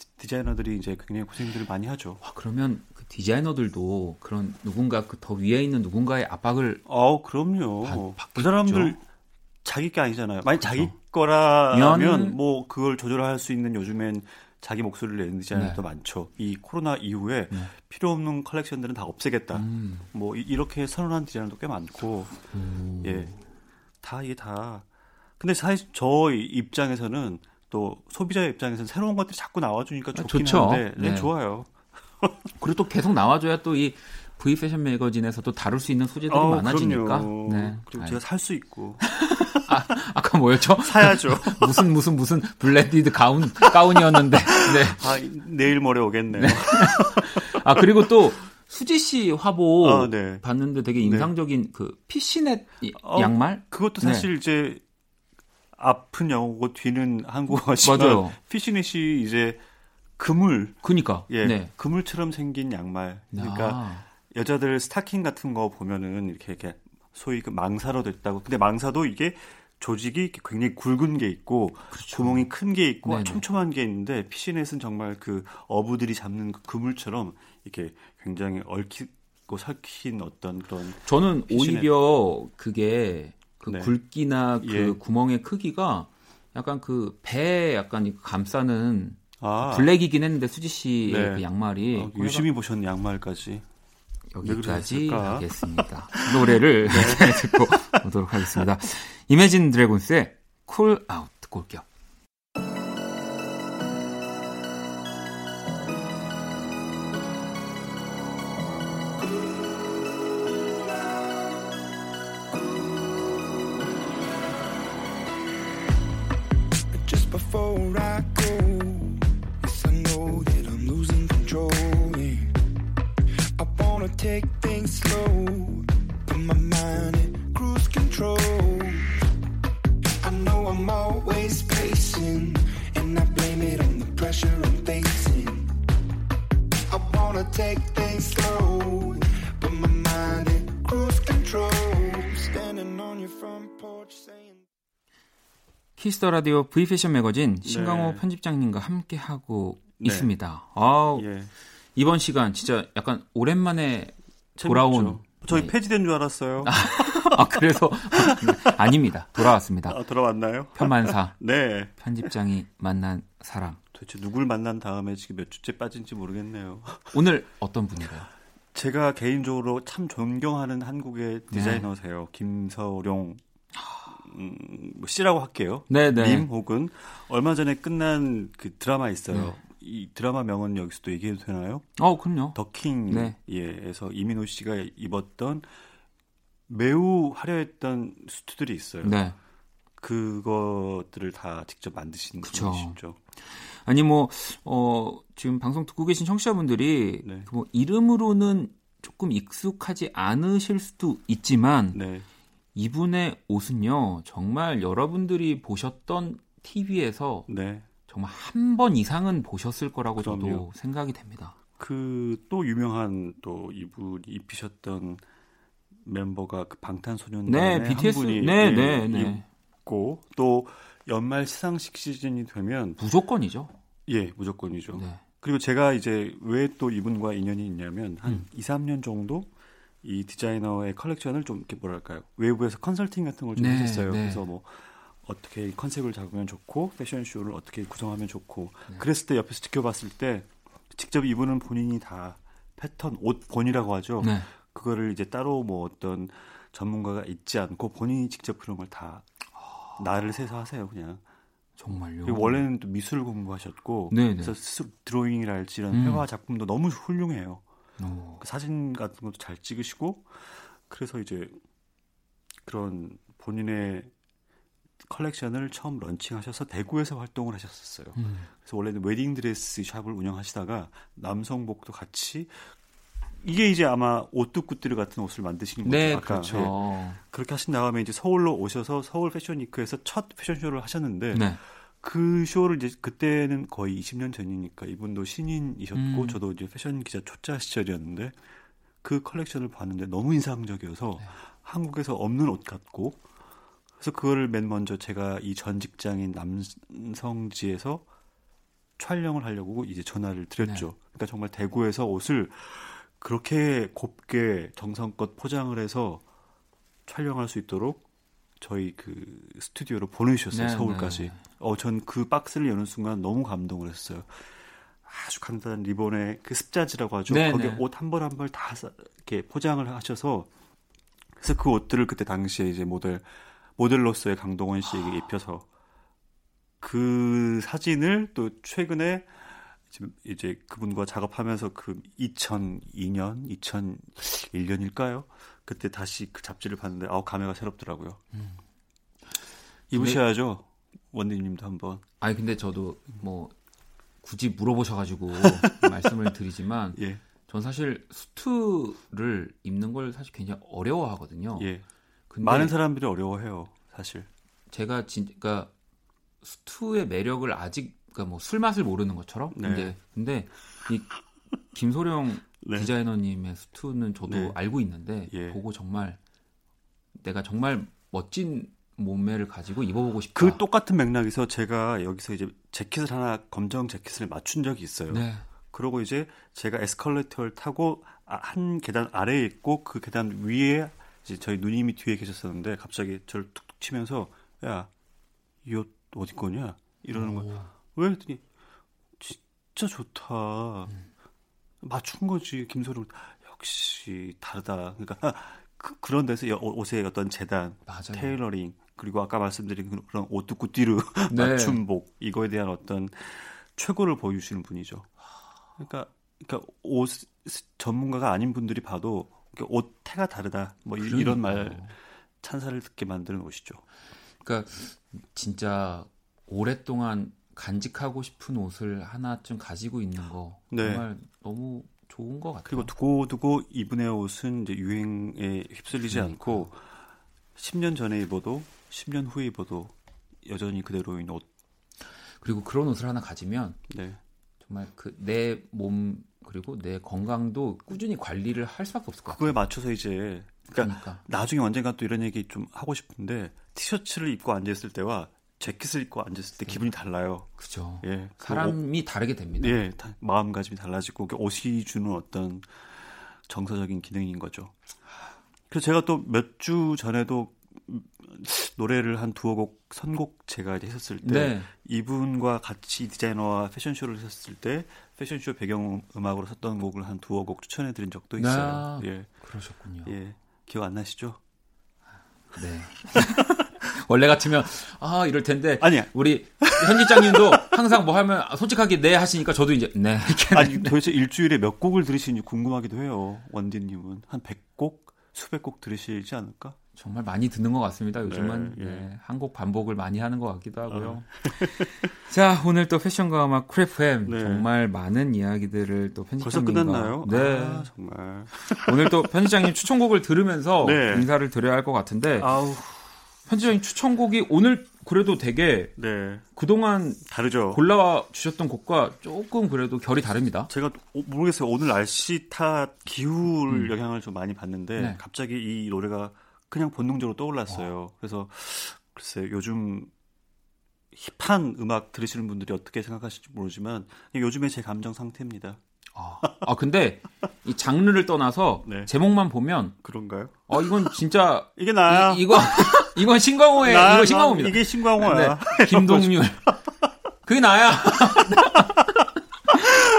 디- 디자이너들이 이제 굉장히 고생들을 많이 하죠. 와, 그러면 그 디자이너들도 그런 누군가 그 더 위에 있는 누군가의 압박을 어, 그럼요. 받- 그. 사람들 자기 게 아니잖아요. 만약 자기 그렇죠. 거라면 면- 뭐 그걸 조절할 수 있는 요즘엔 자기 목소리를 내는 디자이너도 네. 많죠. 이 코로나 이후에 네. 필요 없는 컬렉션들은 다 없애겠다. 음, 뭐 이- 이렇게 선언한 디자이너도 꽤 많고 음, 예. 다 이게 다. 근데 사실 저 입장에서는 또 소비자 입장에서는 새로운 것들이 자꾸 나와주니까 아, 좋긴 좋죠. 한데 네, 네. 좋아요. 그리고 또 계속 나와줘야 또 이 V 패션 매거진에서 다룰 수 있는 소재들이 어, 많아지니까. 그럼요. 네. 그리고 제가 살 수 있고 아까 뭐였죠? 사야죠. 무슨 무슨 무슨 blended 가운 가운이었는데. 네. 아 내일 모레 오겠네요. 아 그리고 또 수지 씨 화보 아, 네. 봤는데 되게 인상적인 그 fishnet 이- 어, 양말. 그것도 네. 사실 이제 앞은 영어고 뒤는 한국어지만 맞아요. fishnet이 이제 그물 그니까. 예 네. 그물처럼 생긴 양말 그러니까 아, 여자들 스타킹 같은 거 보면은 이렇게 이렇게 소위 그 망사로 됐다고 근데 망사도 이게 조직이 굉장히 굵은 게 있고 구멍이 큰 게 있고 네네. 촘촘한 게 있는데 피시넷은 정말 그 어부들이 잡는 그 그물처럼 이렇게 굉장히 얽히고 설킨 어떤 그런 저는 피시넷. 오히려 그게 그 네. 굵기나 그 예. 구멍의 크기가 약간 그 배에 약간 이 감싸는 아 블랙이긴 했는데 수지 씨의 네. 그 양말이 어, 유심히 보셨네 양말까지 여기까지? 하겠습니다. 노래를 듣고 오도록 하겠습니다. 이매진 드래곤스의 쿨 아웃 듣고 올게요. Take things slow, put my mind in cruise control. I know I'm always pacing, and I blame it on the pressure I'm facing. I wanna take things slow, put my mind in cruise control. Standing on your front porch saying. 키스터 라디오 V 패션 매거진 신강호 네. 편집장님과 함께 하고 네. 있습니다. 아, 예 이번 시간 진짜 약간 오랜만에 돌아온 재밌죠. 저희 네. 폐지된 줄 알았어요. 아 그래서 아닙니다. 돌아왔습니다. 아, 돌아왔나요? 편만사 네. 편집장이 만난 사람. 도대체 누굴 만난 다음에 지금 몇 주째 빠진지 모르겠네요. 오늘 어떤 분인가요? 제가 개인적으로 참 존경하는 한국의 네. 디자이너세요. 김서룡 음, 뭐 씨라고 할게요. 네네. 님 혹은 얼마 전에 끝난 그 드라마 있어요. 네. 이 드라마 명언 여기서도 얘기해도 되나요? 어, 그럼요. 더킹 네. 예에서 이민호 씨가 입었던 매우 화려했던 수트들이 있어요. 네. 그것들을 다 직접 만드신 그쵸. 분이시죠. 아니 뭐 어, 지금 방송 듣고 계신 청취자분들이 네. 그뭐 이름으로는 조금 익숙하지 않으실 수도 있지만 네. 이분의 옷은요 정말 여러분들이 보셨던 TV에서 네. 정말 한 번 이상은 보셨을 거라고 저도 그럼요. 생각이 됩니다. 그 또 유명한 또 이분이 입히셨던 멤버가 그 방탄소년단의 네, BTS. 한 분이 네, 예, 네, 네. 입고 또 연말 시상식 시즌이 되면 무조건이죠. 예 무조건이죠. 네. 그리고 제가 이제 왜 또 이분과 인연이 있냐면 한 음. 2, 3년 정도 이 디자이너의 컬렉션을 좀 이렇게 뭐랄까요 외부에서 컨설팅 같은 걸좀 네, 했었어요. 네. 그래서 뭐 어떻게 컨셉을 잡으면 좋고 패션쇼를 어떻게 구성하면 좋고 네. 그랬을 때 옆에서 지켜봤을 때 직접 이분은 본인이 다 패턴 옷 본이라고 하죠. 네. 그거를 이제 따로 뭐 어떤 전문가가 있지 않고 본인이 직접 그런 걸 다 나를 새서 하세요 그냥. 정말요. 원래는 또 미술 공부하셨고 네네. 그래서 스스로 드로잉이랄지 이런 음. 회화 작품도 너무 훌륭해요. 오. 그 사진 같은 것도 잘 찍으시고 그래서 이제 그런 본인의 컬렉션을 처음 런칭하셔서 대구에서 활동을 하셨었어요. 음. 그래서 원래는 웨딩 드레스 샵을 운영하시다가 남성복도 같이 이게 이제 아마 haute couture 같은 옷을 만드시는 거죠. 네, 아까 그렇죠. 예. 그렇게 하신 다음에 이제 서울로 오셔서 서울 패션위크에서 첫 패션쇼를 하셨는데 네. 그 쇼를 이제 그때는 거의 20년 전이니까 이분도 신인이셨고 음. 저도 이제 패션 기자 초짜 시절이었는데 그 컬렉션을 봤는데 너무 인상적이어서 네. 한국에서 없는 옷 같고 그래서 그거를 맨 먼저 제가 이 전 직장인 남성지에서 촬영을 하려고 이제 전화를 드렸죠. 네. 그러니까 정말 대구에서 옷을 그렇게 곱게 정성껏 포장을 해서 촬영할 수 있도록 저희 그 스튜디오로 보내주셨어요 네, 서울까지. 네. 어, 전 그 박스를 여는 순간 너무 감동을 했어요. 아주 간단한 리본에 그 습자지라고 하죠. 네, 거기에 네. 옷한 벌 한 벌 다 이렇게 포장을 하셔서 그래서 그 옷들을 그때 당시에 이제 모델 모델로서의 강동원 씨에게 입혀서 그 사진을 또 최근에 지금 이제 그분과 작업하면서 그 2002년, 2001년일까요? 그때 다시 그 잡지를 봤는데 아우 감회가 새롭더라고요. 음. 입으셔야죠. 원디님도 한번. 아니 근데 저도 뭐 굳이 물어보셔가지고 말씀을 드리지만 예, 전 사실 수트를 입는 걸 사실 굉장히 어려워하거든요. 예. 많은 사람들이 어려워해요, 사실. 제가 진짜 그러니까 수트의 매력을 아직 그러니까 뭐 술 맛을 모르는 것처럼 네. 근데 근데 이 김소령 네. 디자이너님의 수트는 저도 네. 알고 있는데 예. 보고 정말 내가 정말 멋진 몸매를 가지고 입어보고 싶다. 그 똑같은 맥락에서 제가 여기서 이제 재킷을 하나 검정 재킷을 맞춘 적이 있어요. 네. 그러고 이제 제가 에스컬레이터를 타고 아- 한 계단 아래에 있고 그 계단 위에 이제 저희 누님이 뒤에 계셨었는데 갑자기 저를 툭툭 치면서 야, 이 옷 어디 거냐? 이러는 거야. 오. 왜? 했더니 진짜 좋다. 맞춘 거지 김소룡. 역시 다르다. 그러니까 그, 런 데서 여- 옷의 어떤 재단, 맞아요. 테일러링 그리고 아까 말씀드린 그- 그런 오뚜꾸띠르 네. 맞춤복 이거에 대한 어떤 최고를 보여주시는 분이죠. 그러니까 그러니까 옷 전문가가 아닌 분들이 봐도 옷 태가 다르다. 뭐 이- 이런 말. 찬사를 듣게 만드는 옷이죠. 그러니까 진짜 오랫동안 간직하고 싶은 옷을 하나쯤 가지고 있는 거 네. 정말 너무 좋은 것 같아요. 그리고 두고 두고 이분의 옷은 이제 유행에 휩쓸리지 그러니까. 않고 10년 전에 입어도 10년 후에 입어도 여전히 그대로인 옷. 그리고 그런 옷을 하나 가지면 네. 정말 그 내 몸 그리고 내 건강도 꾸준히 관리를 할 수밖에 없을 것 같아요. 그거에 맞춰서 이제 그러니까 그러니까 나중에 언젠가 또 이런 얘기 좀 하고 싶은데 티셔츠를 입고 앉아 있을 때와 재킷을 입고 앉아 있을 때 기분이 달라요. 그죠. 예. 그 사람이 다르게 됩니다. 예, 다- 마음가짐이 달라지고 그 옷이 주는 어떤 정서적인 기능인 거죠. 그래서 제가 또 몇 주 전에도 음, 노래를 한 두어 곡 선곡 제가 이제 했었을 때 네. 이분과 같이 디자이너와 패션쇼를 했었을 때 패션쇼 배경 음악으로 썼던 곡을 한 두어 곡 추천해 드린 적도 있어요. 아. 예. 그러셨군요. 예. 기억 안 나시죠? 네. 원래 같으면 아 이럴 텐데 아니야. 우리 현지장님도 항상 뭐 하면 솔직하게 네 하시니까 저도 이제 네 아니 도대체 일주일에 몇 곡을 들으시는지 궁금하기도 해요. 원디님은 한 100곡, 수백 곡 들으시지 않을까? 정말 많이 듣는 것 같습니다. 요즘은 네, 예. 네, 한곡 반복을 많이 하는 것 같기도 하고요. 자 오늘 또 패션과 음악 크래프엠 네. 정말 많은 이야기들을 또 벌써 편집장님과 끝났나요? 네 아, 정말. 오늘 또 편집장님 추천곡을 들으면서 네. 인사를 드려야 할 것 같은데 아우, 편집장님 추천곡이 오늘 그래도 되게 네. 그동안 다르죠. 골라와 주셨던 곡과 조금 그래도 결이 다릅니다. 제가 오- 모르겠어요. 오늘 날씨 탓 기후를 음. 영향을 좀 많이 받는데 네. 갑자기 이 노래가 그냥 본능적으로 떠올랐어요. 그래서 글쎄 요즘 힙한 음악 들으시는 분들이 어떻게 생각하실지 모르지만 요즘에 제 감정 상태입니다. 아, 아, 근데 이 장르를 떠나서 네. 제목만 보면 그런가요? 어 이건 진짜 이게 나야. 이, 거 이건 신광호의 나, 이거 나, 신광호입니다. 이게 신광호야. 네, 김동률. 그게 나야.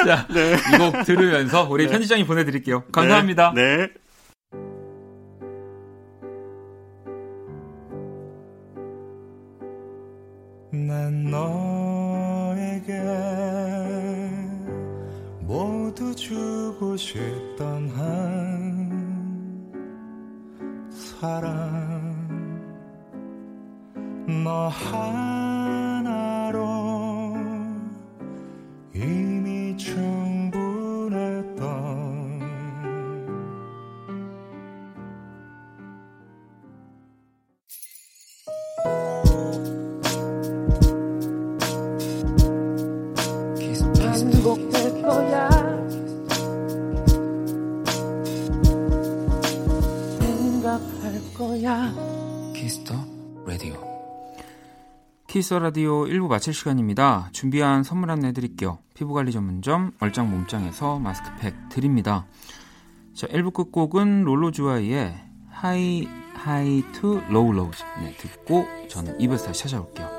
자, 네. 이곡 들으면서 우리 편집장님 보내드릴게요. 감사합니다. 네. 난 너에게 모두 주고 싶던 한 사람 너하 Kiss the Radio 1부 마칠 시간입니다. 준비한 선물 안내 드릴게요. 피부관리 전문점 얼짱 몸짱에서 마스크팩 드립니다. 자, 1부 끝곡은 롤로주아이의 High Highs to Low Lows 네, 듣고 저는 2부에서 다시 찾아올게요.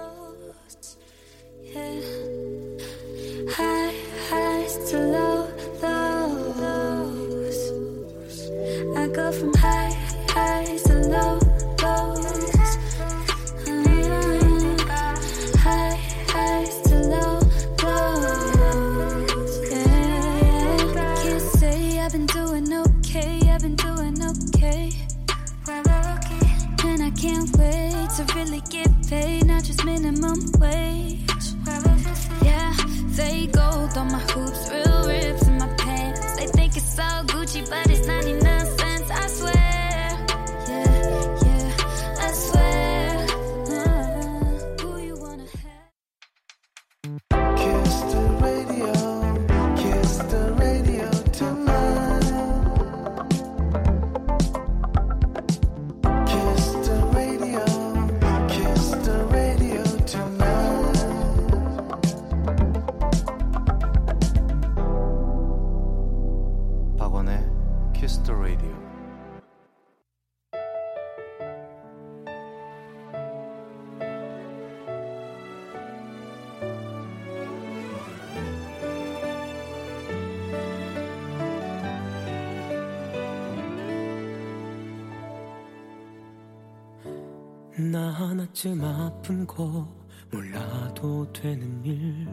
나 하나쯤 아픈 거 몰라도 되는 일.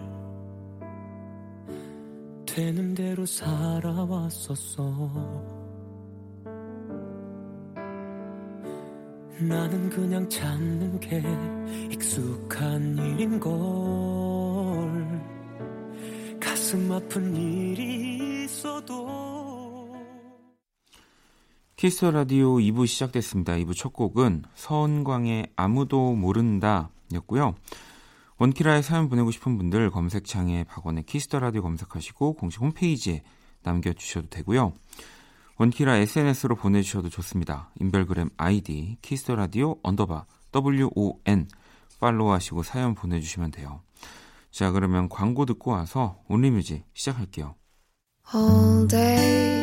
되는 대로 살아왔었어. 나는 그냥 참는 게 익숙한 일인걸. 가슴 아픈 일이 있어도 Kiss the Radio 2부 시작됐습니다. 2부 첫 곡은 서은광의 아무도 모른다 였고요. 원키라에 사연 보내고 싶은 분들 검색창에 박원의 Kiss the Radio 검색하시고 공식 홈페이지에 남겨주셔도 되고요. 원키라 SNS로 보내주셔도 좋습니다. 인별그램 아이디 Kiss the Radio underbar WON 팔로우하시고 사연 보내주시면 돼요. 자 그러면 광고 듣고 와서 Only Music 시작할게요. All day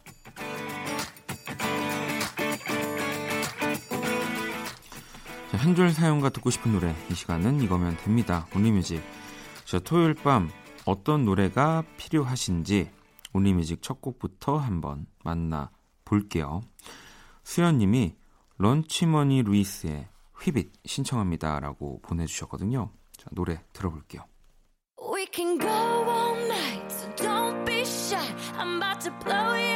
한 줄 사연과 듣고 싶은 노래 이 시간은 이거면 됩니다. Only Music. 자, 토요일 밤 어떤 노래가 필요하신지 Only Music 첫 곡부터 한번 만나 볼게요. 수연님이 런치머니 루이스의 Whip It 신청합니다라고 보내주셨거든요. 자, 노래 들어볼게요. We can go all night, so don't be shy. I'm about to blow your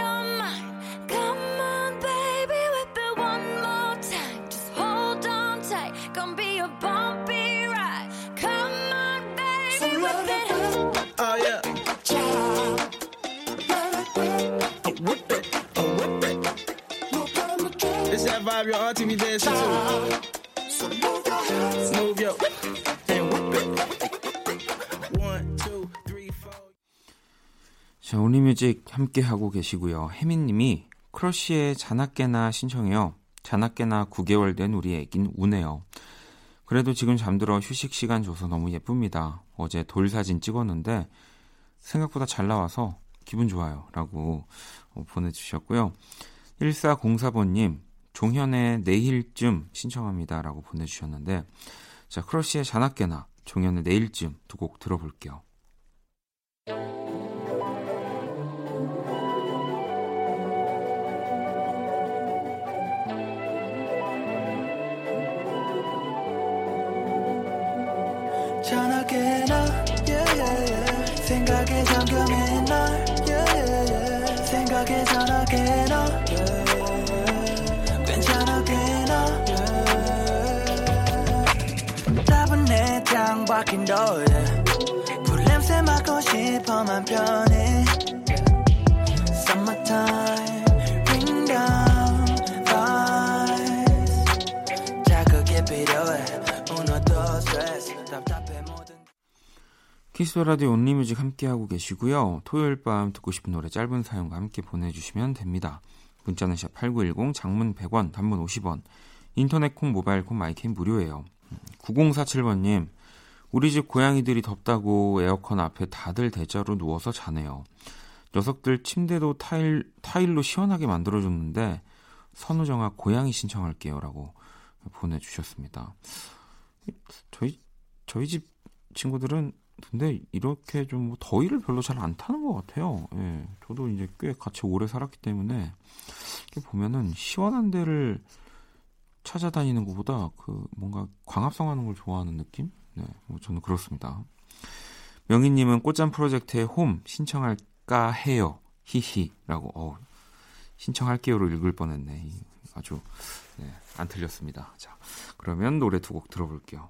vibe your auntie be dancing to. Move your and whip it. 자, 온리뮤직 함께 하고 계시고요. 혜민님이 크러쉬의 자나깨나 신청해요. 자나깨나 9개월 된 우리 애긴 우네요. 그래도 지금 잠들어 휴식 시간 줘서 너무 예쁩니다. 어제 돌 사진 찍었는데 생각보다 잘 나와서 기분 좋아요. 라고 어, 보내주셨고요. 1404번님, 종현의 내일쯤 신청합니다. 라고 보내주셨는데, 자, 크러쉬의 자나깨나, 종현의 내일쯤 두 곡 들어볼게요. 창밖인 너의 불냄새 맡고 싶어만 편해 Summertime Bring down vibes 자극이 필요해 무너져 스트레스 답답해 모든 키스 라디오 온리뮤직 함께하고 계시고요. 토요일 밤 듣고 싶은 노래 짧은 사연과 함께 보내주시면 됩니다. 문자는 샵 8910, 장문 100원, 단문 50원, 인터넷 콩, 모바일 콩, 마이캠 무료예요. 9047번님, 우리 집 고양이들이 덥다고 에어컨 앞에 다들 대자로 누워서 자네요. 녀석들 침대도 타일, 타일로 시원하게 만들어줬는데, 선우정아 고양이 신청할게요. 라고 보내주셨습니다. 저희, 저희 집 친구들은 근데 이렇게 좀뭐 더위를 별로 잘 안 타는 것 같아요. 예, 저도 이제 꽤 같이 오래 살았기 때문에 이렇게 보면은 시원한 데를 찾아다니는 것보다 그 뭔가 광합성하는 걸 좋아하는 느낌? 네, 뭐 저는 그렇습니다. 명희님은 꽃잠 프로젝트의 홈 신청할까 해요. 히히라고 어, 신청할게요로 읽을 뻔했네. 이, 아주 네, 안 틀렸습니다. 자, 그러면 노래 두 곡 들어볼게요.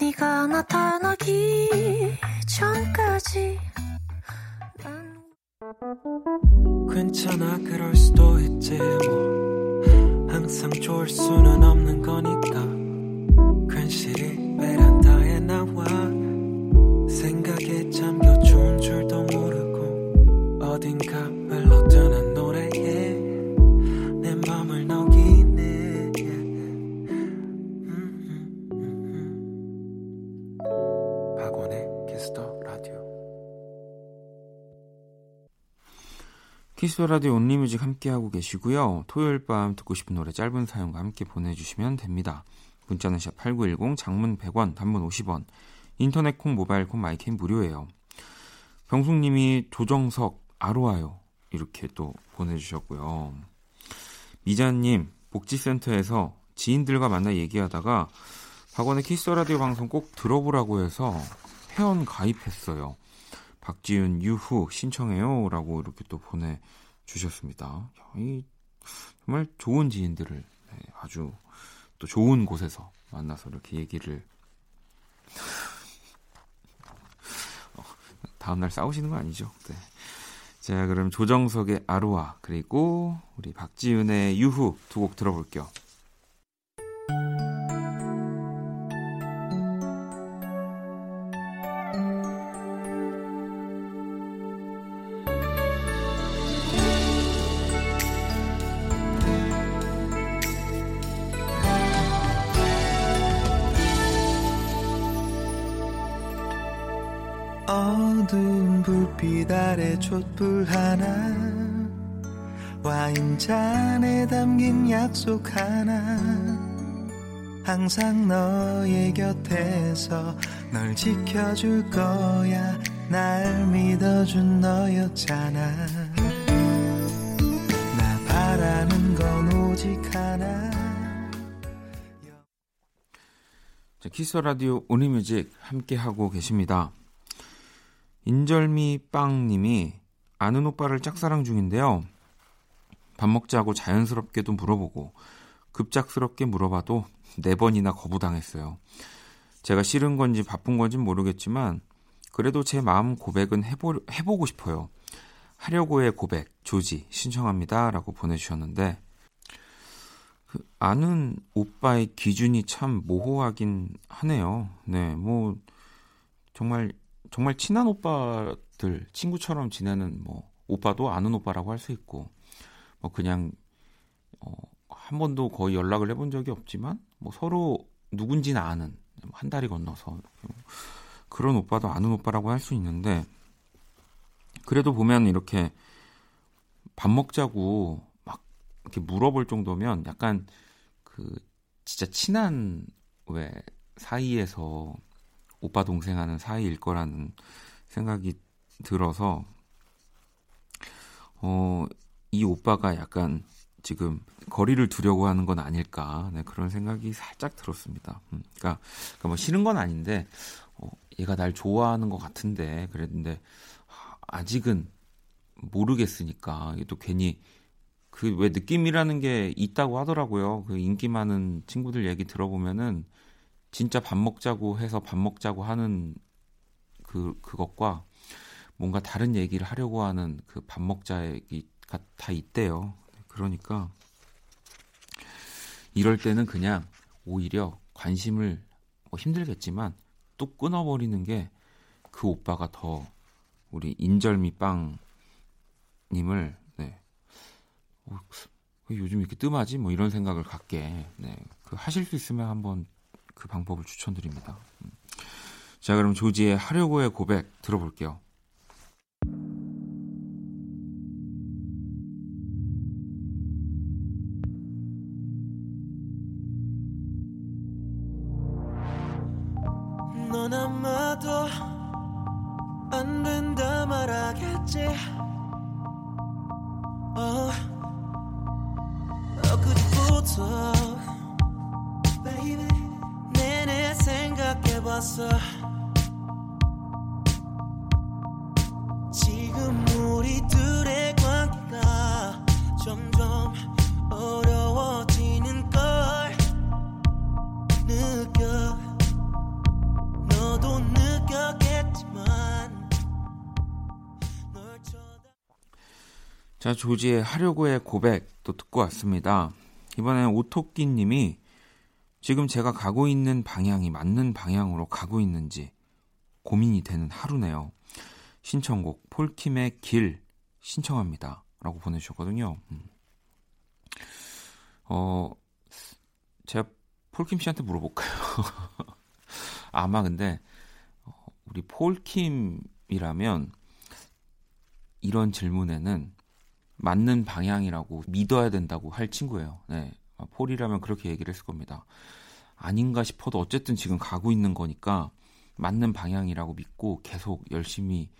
네가 나타나기 전까지 난 괜찮아 그럴 수도 있지 뭐. 항상 좋을 수는 없는 거니까. 괜시리 베란다에 나와 생각에 잠겨 좋은 줄도 모르고 어딘가 Kiss the Radio Kiss the Radio Only Music 함께하고 계시고요. 토요일 밤 듣고 싶은 노래 짧은 사연과 함께 보내주시면 됩니다. 문자는 샵 8910, 장문 100원, 단문 50원, 인터넷 콩, 모바일 콩, my K 무료예요. 병숙님이 조정석, 아로하요. 이렇게 또 보내주셨고요. 미자님, 복지센터에서 지인들과 만나 얘기하다가 박원의 키스 라디오 방송 꼭 들어보라고 해서 회원 가입했어요. 박지윤 유후 신청해요 라고 이렇게 또 보내주셨습니다. 이 정말 좋은 지인들을 네, 아주 또 좋은 곳에서 만나서 이렇게 얘기를 어, 다음날 싸우시는 거 아니죠? 네. 자 그럼 조정석의 아로아 그리고 우리 박지윤의 유후 두 곡 들어볼게요. 항상 너의 곁에서 널 지켜줄 거야 날 믿어준 너였잖아 나 바라는 건 오직 하나 자, Kiss the Radio Only Music 함께 하고 계십니다. 인절미 빵님이 아는 오빠를 짝사랑 중인데요. 밥 먹자고 자연스럽게도 물어보고 급작스럽게 물어봐도 네 번이나 거부당했어요. 제가 싫은 건지 바쁜 건지 모르겠지만 그래도 제 마음 고백은 해보, 해보고 싶어요. 하려고의 고백 조지 신청합니다. 라고 보내주셨는데 그 아는 오빠의 기준이 참 모호하긴 하네요. 네, 뭐 정말 정말 친한 오빠들 친구처럼 지내는 뭐 오빠도 아는 오빠라고 할 수 있고 뭐 그냥 어, 한 번도 거의 연락을 해본 적이 없지만 뭐 서로 누군지는 아는 한 달이 건너서 그런 오빠도 아는 오빠라고 할 수 있는데 그래도 보면 이렇게 밥 먹자고 막 이렇게 물어볼 정도면 약간 그 진짜 친한 왜 사이에서 오빠 동생 하는 사이일 거라는 생각이 들어서 어, 이 오빠가 약간 지금 거리를 두려고 하는 건 아닐까 네, 그런 생각이 살짝 들었습니다. 음, 그러니까, 그러니까 뭐 싫은 건 아닌데 어, 얘가 날 좋아하는 것 같은데 그랬는데 아직은 모르겠으니까 또 괜히 그 왜 느낌이라는 게 있다고 하더라고요. 그 인기 많은 친구들 얘기 들어보면은 진짜 밥 먹자고 해서 밥 먹자고 하는 그 그것과 뭔가 다른 얘기를 하려고 하는 그 밥 먹자 얘기가 다 있대요. 그러니까 이럴 때는 그냥 오히려 관심을 뭐 힘들겠지만 또 끊어버리는 게 그 오빠가 더 우리 인절미 빵님을 네. 어, 요즘 이렇게 뜸하지 뭐 이런 생각을 갖게 네. 그 하실 수 있으면 한번 그 방법을 추천드립니다. 음. 자 그럼 조지의 하려고의 고백 들어볼게요. 조지의 하려고의 고백 또 듣고 왔습니다. 이번엔 오토끼 님이 지금 제가 가고 있는 방향이 맞는 방향으로 가고 있는지 고민이 되는 하루네요. 신청곡 폴킴의 길 신청합니다. 라고 보내주셨거든요. 음. 어, 제가 폴킴 씨한테 물어볼까요? 아마 근데 어, 우리 폴킴이라면 이런 질문에는 맞는 방향이라고 믿어야 된다고 할 친구예요. 네. 아, 폴이라면 그렇게 얘기를 했을 겁니다. 아닌가 싶어도 어쨌든 지금 가고 있는 거니까 맞는 방향이라고 믿고 계속 열심히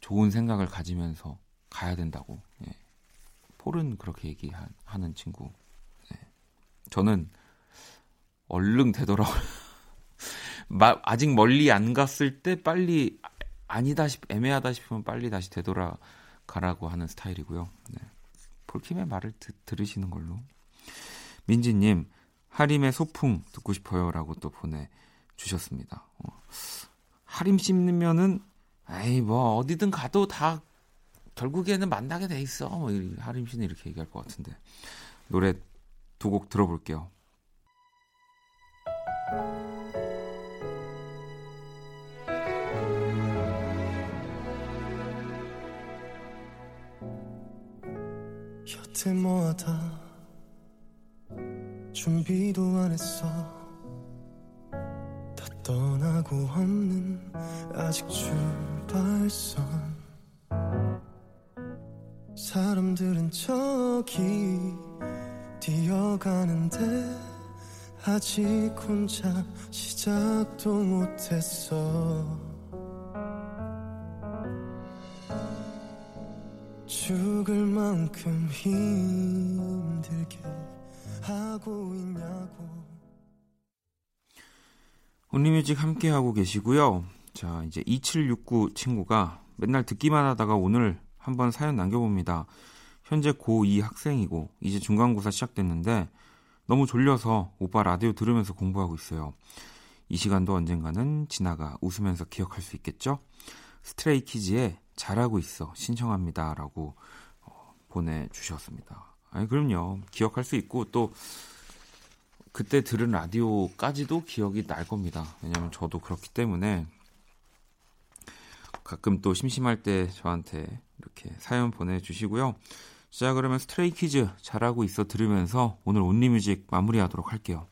좋은 생각을 가지면서 가야 된다고. 예. 폴은 그렇게 얘기하는 친구. 예. 저는 얼른 마- 아직 멀리 안 갔을 때 빨리 아- 아니다 싶 애매하다 싶으면 빨리 다시 되돌아 가라고 하는 스타일이고요. 네. 폴킴의 말을 드- 들으시는 걸로. 민지님 하림의 소풍 듣고 싶어요 라고 또 보내주셨습니다. 어. 하림 씹으면은 에이 뭐 어디든 가도 다 결국에는 만나게 돼 있어. 뭐 이- 하림 씨는 이렇게 얘기할 것 같은데 노래 두 곡 들어볼게요. 여태 뭐하다 준비도 안 했어. 다 떠나고 없는 아직 출발선. 사람들은 저기 뛰어가는데 아직 혼자 시작도 못했어 죽을 만큼 힘들게 하고 있냐고 온리뮤직 함께하고 계시고요. 자, 이제 2769 친구가 맨날 듣기만 하다가 오늘 한번 사연 남겨봅니다. 현재 고2 학생이고 이제 중간고사 시작됐는데 너무 졸려서 오빠 라디오 들으면서 공부하고 있어요. 이 시간도 언젠가는 지나가 웃으면서 기억할 수 있겠죠? 스트레이키즈의 잘하고 있어 신청합니다. 라고 어, 보내주셨습니다. 아니, 그럼요. 기억할 수 있고 또 그때 들은 라디오까지도 기억이 날 겁니다. 왜냐면 저도 그렇기 때문에 가끔 또 심심할 때 저한테 이렇게 사연 보내주시고요. 자, 그러면 스트레이키즈 잘하고 있어 들으면서 오늘 Only Music 마무리하도록 할게요.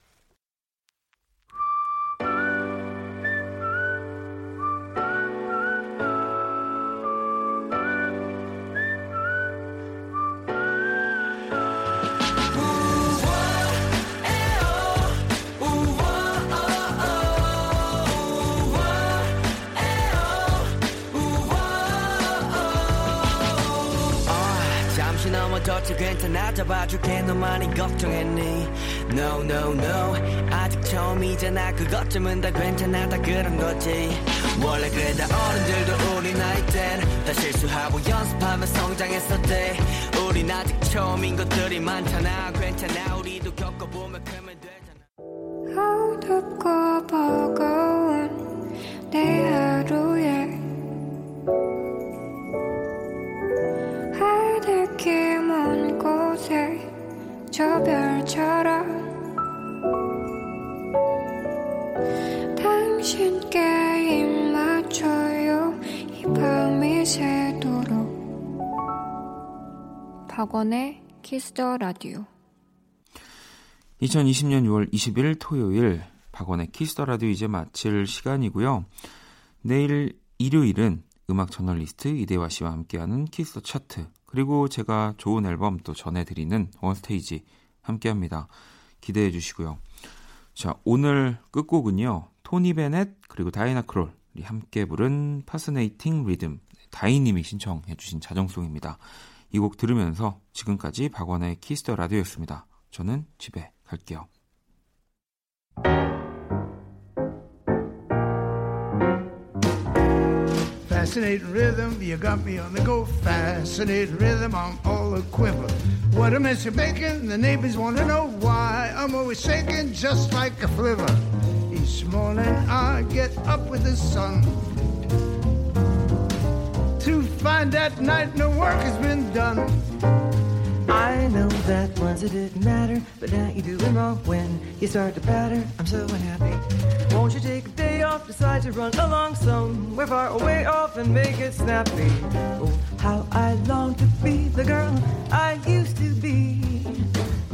너만이 걱정했니? No no no. 아직 처음이잖아 그것쯤은 다 괜찮아 다 그런 거지. 원래 그래 다 어른들도 우리 나이 땐다 실수하고 연습하며 성장했었대. 우린 아직 처음인 것들이 많잖아. 괜찮아. 우리도 겪어보면 크면 되잖아. 어둡고 버거운 내 박원의 Kiss the Radio 2020년 6월 20일 토요일 박원의 Kiss the Radio 이제 마칠 시간이고요. 내일 일요일은 음악 저널리스트 이대화 씨와 함께하는 Kiss the Chart 그리고 제가 좋은 앨범 또 전해드리는 One Stage 함께합니다. 기대해 주시고요. 자 오늘 끝곡은요. 토니 베넷 그리고 다이애나 크롤이 함께 부른 Fascinating Rhythm 다이님이 신청해 주신 자정송입니다. 이 곡 들으면서 지금까지 박원의 Kiss the Radio였습니다. 저는 집에 갈게요. Find that night no work has been done. I know that once it didn't matter, but now you're doing wrong when you start to patter. I'm so unhappy. Won't you take a day off, decide to run along somewhere far away off and make it snappy? Oh, how I long to be the girl I used to be.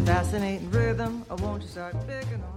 Fascinating rhythm, I won't you start picking on?